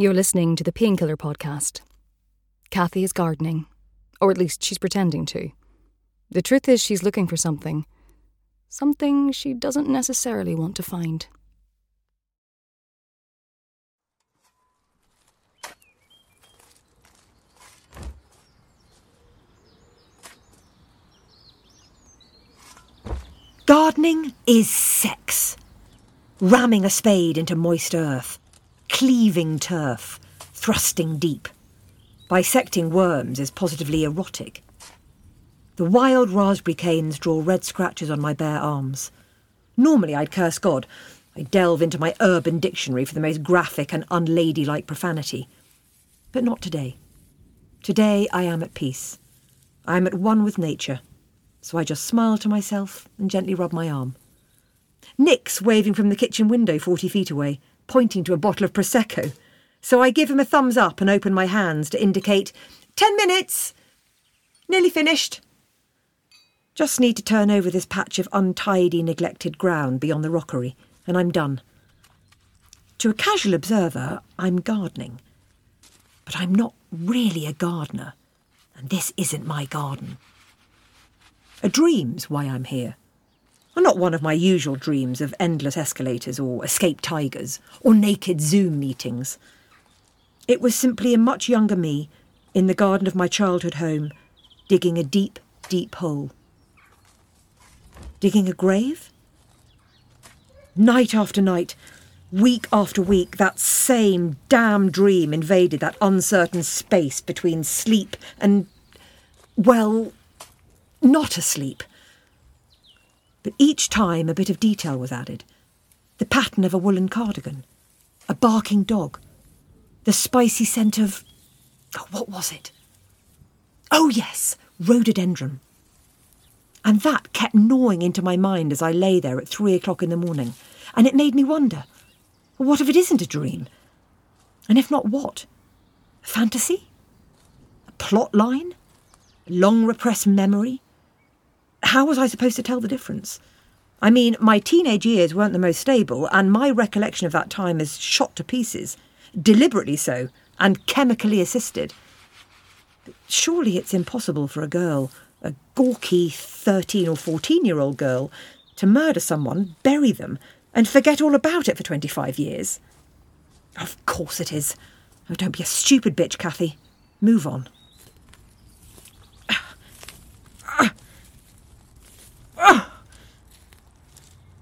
You're listening to the Painkiller podcast. Cathy is gardening, or at least she's pretending to. The truth is, she's looking for something. Something she doesn't necessarily want to find. Gardening is sex. Ramming a spade into moist earth, cleaving turf, thrusting deep. Bisecting worms is positively erotic. The wild raspberry canes draw red scratches on my bare arms. Normally I'd curse God. I'd delve into my urban dictionary for the most graphic and unladylike profanity. But not today. Today I am at peace. I am at one with nature so I just smile to myself and gently rub my arm. Nick's waving from the kitchen window 40 feet away, pointing to a bottle of Prosecco, so I give him a thumbs up and open my hands to indicate ten minutes! Nearly finished. Just need to turn over this patch of untidy, neglected ground beyond the rockery, and I'm done. To a casual observer, I'm gardening. But I'm not really a gardener, and this isn't my garden. A dream's why I'm here. And not one of my usual dreams of endless escalators or escaped tigers or naked Zoom meetings. It was simply a much younger me in the garden of my childhood home, digging a deep, deep hole. Digging a grave? Night after night, week after week, that same damn dream invaded that uncertain space between sleep and, well, not asleep. But each time a bit of detail was added the pattern of a woolen cardigan, a barking dog, the spicy scent of. Oh, what was it? Oh, yes, rhododendron. And that kept gnawing into my mind as I lay there at three o'clock in the morning, and it made me wonder what if it isn't a dream? And if not, what? A fantasy? A plot line? A long repressed memory? How was I supposed to tell the difference? I mean, my teenage years weren't the most stable, and my recollection of that time is shot to pieces, deliberately so, and chemically assisted. Surely it's impossible for a girl, a gawky 13 or 14 year old girl, to murder someone, bury them, and forget all about it for 25 years. Of course it is. Oh, don't be a stupid bitch, Cathy. Move on.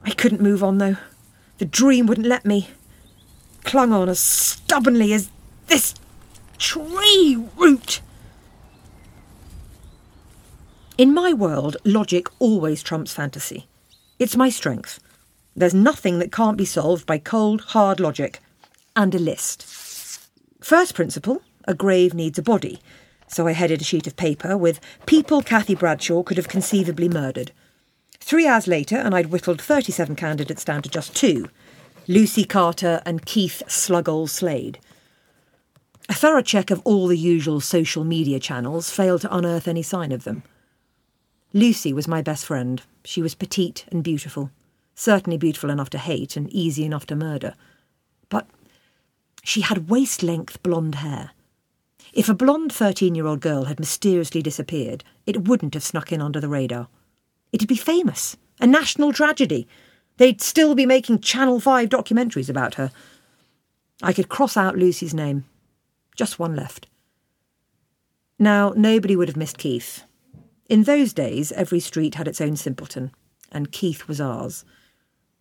I couldn't move on, though. The dream wouldn't let me. Clung on as stubbornly as this tree root. In my world, logic always trumps fantasy. It's my strength. There's nothing that can't be solved by cold, hard logic. And a list. First principle a grave needs a body. So I headed a sheet of paper with people Cathy Bradshaw could have conceivably murdered. Three hours later, and I'd whittled 37 candidates down to just two Lucy Carter and Keith Slughall Slade. A thorough check of all the usual social media channels failed to unearth any sign of them. Lucy was my best friend. She was petite and beautiful, certainly beautiful enough to hate and easy enough to murder. But she had waist length blonde hair. If a blonde 13 year old girl had mysteriously disappeared, it wouldn't have snuck in under the radar. It'd be famous, a national tragedy. They'd still be making Channel 5 documentaries about her. I could cross out Lucy's name. Just one left. Now, nobody would have missed Keith. In those days, every street had its own simpleton, and Keith was ours.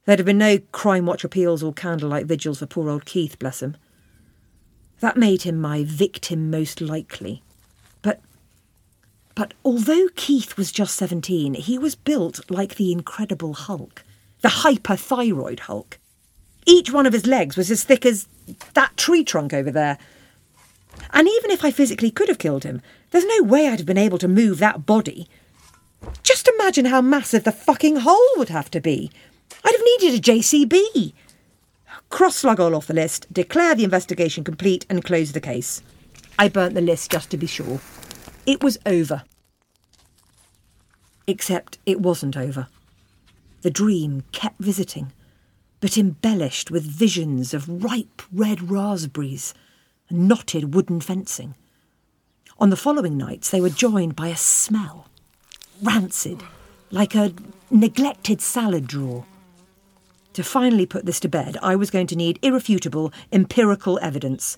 There'd have been no Crimewatch appeals or candlelight vigils for poor old Keith, bless him. That made him my victim most likely. But although Keith was just 17, he was built like the Incredible Hulk, the hyperthyroid Hulk. Each one of his legs was as thick as that tree trunk over there. And even if I physically could have killed him, there's no way I'd have been able to move that body. Just imagine how massive the fucking hole would have to be. I'd have needed a JCB. Cross Slughall off the list, declare the investigation complete, and close the case. I burnt the list just to be sure. It was over. Except it wasn't over. The dream kept visiting, but embellished with visions of ripe red raspberries, and knotted wooden fencing. On the following nights, they were joined by a smell rancid, like a neglected salad drawer. To finally put this to bed, I was going to need irrefutable empirical evidence.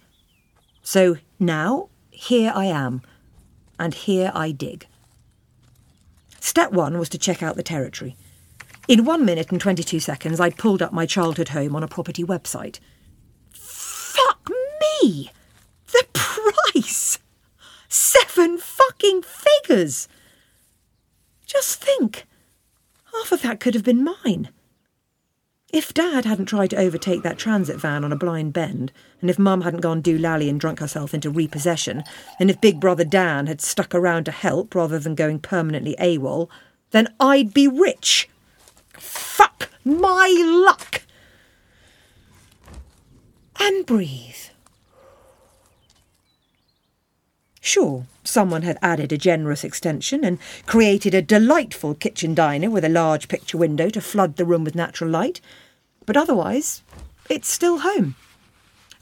So now, here I am, and here I dig. Step one was to check out the territory. In one minute and 22 seconds, I'd pulled up my childhood home on a property website. Fuck me! The price! Seven fucking figures! Just think, half of that could have been mine. If Dad hadn't tried to overtake that transit van on a blind bend, and if Mum hadn't gone doolally and drunk herself into repossession, and if Big Brother Dan had stuck around to help rather than going permanently AWOL, then I'd be rich. Fuck my luck! And breathe. Sure, someone had added a generous extension and created a delightful kitchen diner with a large picture window to flood the room with natural light, but otherwise, it's still home.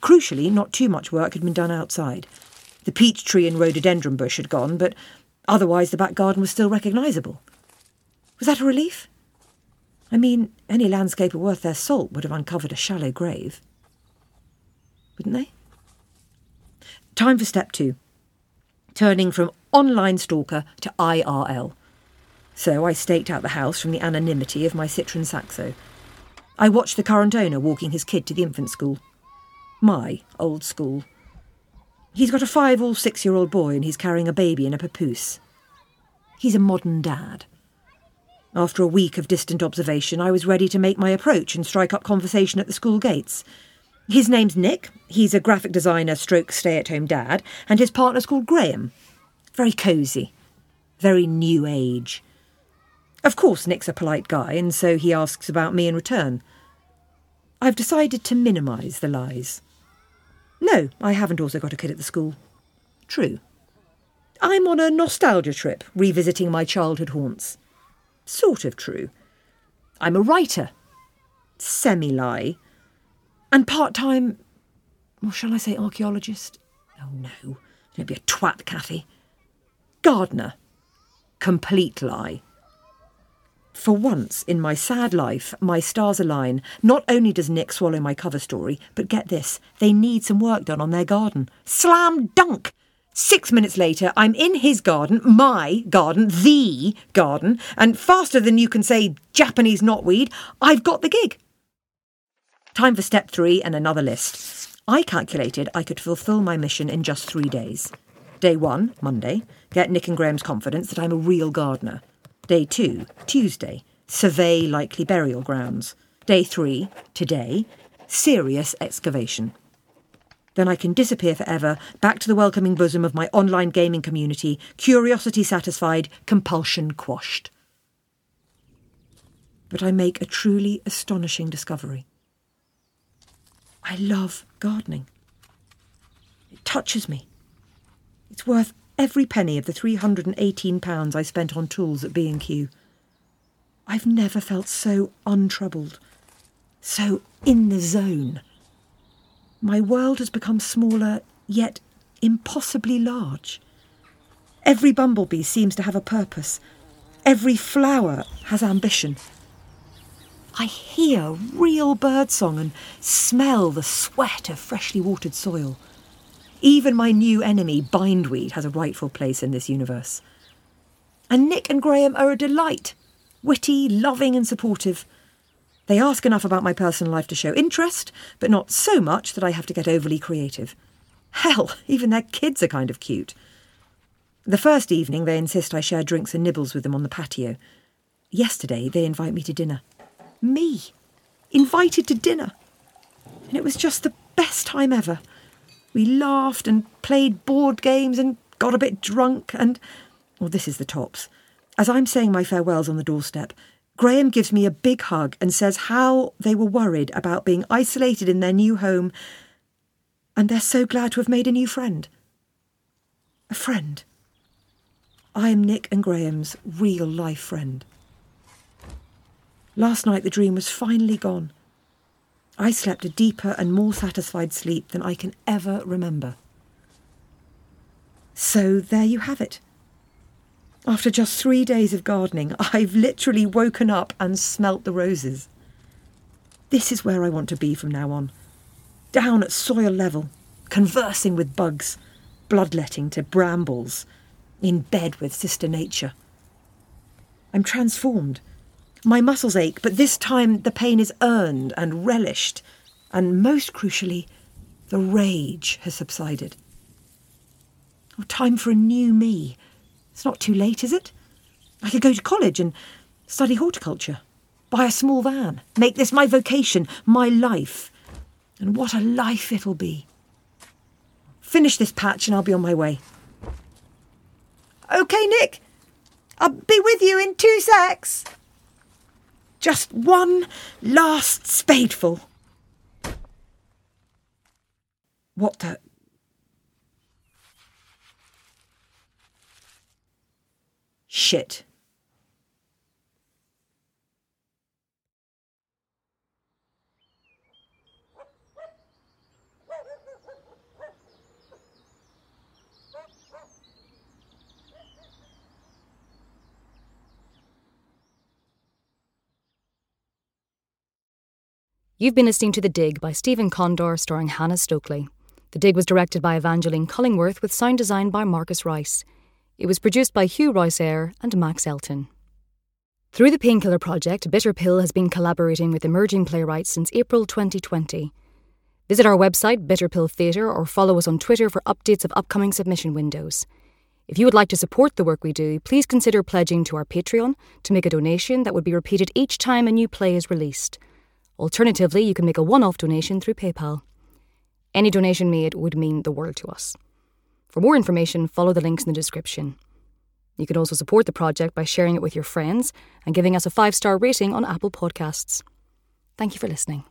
Crucially, not too much work had been done outside. The peach tree and rhododendron bush had gone, but otherwise the back garden was still recognisable. Was that a relief? I mean, any landscaper worth their salt would have uncovered a shallow grave. Wouldn't they? Time for step two turning from online stalker to IRL. So I staked out the house from the anonymity of my Citroen Saxo. I watched the current owner walking his kid to the infant school. My old school. He's got a five or six year old boy and he's carrying a baby in a papoose. He's a modern dad. After a week of distant observation, I was ready to make my approach and strike up conversation at the school gates. His name's Nick. He's a graphic designer stroke stay at home dad, and his partner's called Graham. Very cosy. Very new age. Of course, Nick's a polite guy, and so he asks about me in return. I've decided to minimise the lies. No, I haven't also got a kid at the school. True. I'm on a nostalgia trip, revisiting my childhood haunts. Sort of true. I'm a writer. Semi lie. And part time, or shall I say archaeologist? Oh no, don't be a twat, Cathy. Gardener. Complete lie. For once in my sad life, my stars align. Not only does Nick swallow my cover story, but get this, they need some work done on their garden. Slam dunk! Six minutes later, I'm in his garden, my garden, the garden, and faster than you can say Japanese knotweed, I've got the gig. Time for step three and another list. I calculated I could fulfil my mission in just three days. Day one, Monday, get Nick and Graham's confidence that I'm a real gardener. Day two, Tuesday, survey likely burial grounds. Day three, today, serious excavation. Then I can disappear forever, back to the welcoming bosom of my online gaming community, curiosity satisfied, compulsion quashed. But I make a truly astonishing discovery. I love gardening. It touches me. It's worth every penny of the £318 I spent on tools at B&Q. I've never felt so untroubled, so in the zone. My world has become smaller, yet impossibly large. Every bumblebee seems to have a purpose. Every flower has ambition. I hear real birdsong and smell the sweat of freshly watered soil. Even my new enemy, bindweed, has a rightful place in this universe. And Nick and Graham are a delight witty, loving, and supportive. They ask enough about my personal life to show interest, but not so much that I have to get overly creative. Hell, even their kids are kind of cute. The first evening, they insist I share drinks and nibbles with them on the patio. Yesterday, they invite me to dinner me, invited to dinner. And it was just the best time ever. We laughed and played board games and got a bit drunk and. Well, this is the tops. As I'm saying my farewells on the doorstep, Graham gives me a big hug and says how they were worried about being isolated in their new home, and they're so glad to have made a new friend. A friend. I am Nick and Graham's real life friend. Last night the dream was finally gone. I slept a deeper and more satisfied sleep than I can ever remember. So there you have it. After just three days of gardening, I've literally woken up and smelt the roses. This is where I want to be from now on. Down at soil level, conversing with bugs, bloodletting to brambles, in bed with Sister Nature. I'm transformed. My muscles ache, but this time the pain is earned and relished, and most crucially, the rage has subsided. Oh, time for a new me. It's not too late, is it? I could go to college and study horticulture, buy a small van, make this my vocation, my life. And what a life it'll be. Finish this patch and I'll be on my way. OK, Nick. I'll be with you in two secs. Just one last spadeful. What the? Shit. You've been listening to The Dig by Stephen Condor, starring Hannah Stokley. The Dig was directed by Evangeline Cullingworth with sound design by Marcus Rice. It was produced by Hew Rous-Eyre and Max Elton. Through the Painkiller Project, Bitter Pill has been collaborating with emerging playwrights since April 2020. Visit our website, Bitter Pill Theatre, or follow us on Twitter for updates of upcoming submission windows. If you would like to support the work we do, please consider pledging to our Patreon to make a donation that would be repeated each time a new play is released. Alternatively, you can make a one off donation through PayPal. Any donation made would mean the world to us. For more information, follow the links in the description. You can also support the project by sharing it with your friends and giving us a five star rating on Apple Podcasts. Thank you for listening.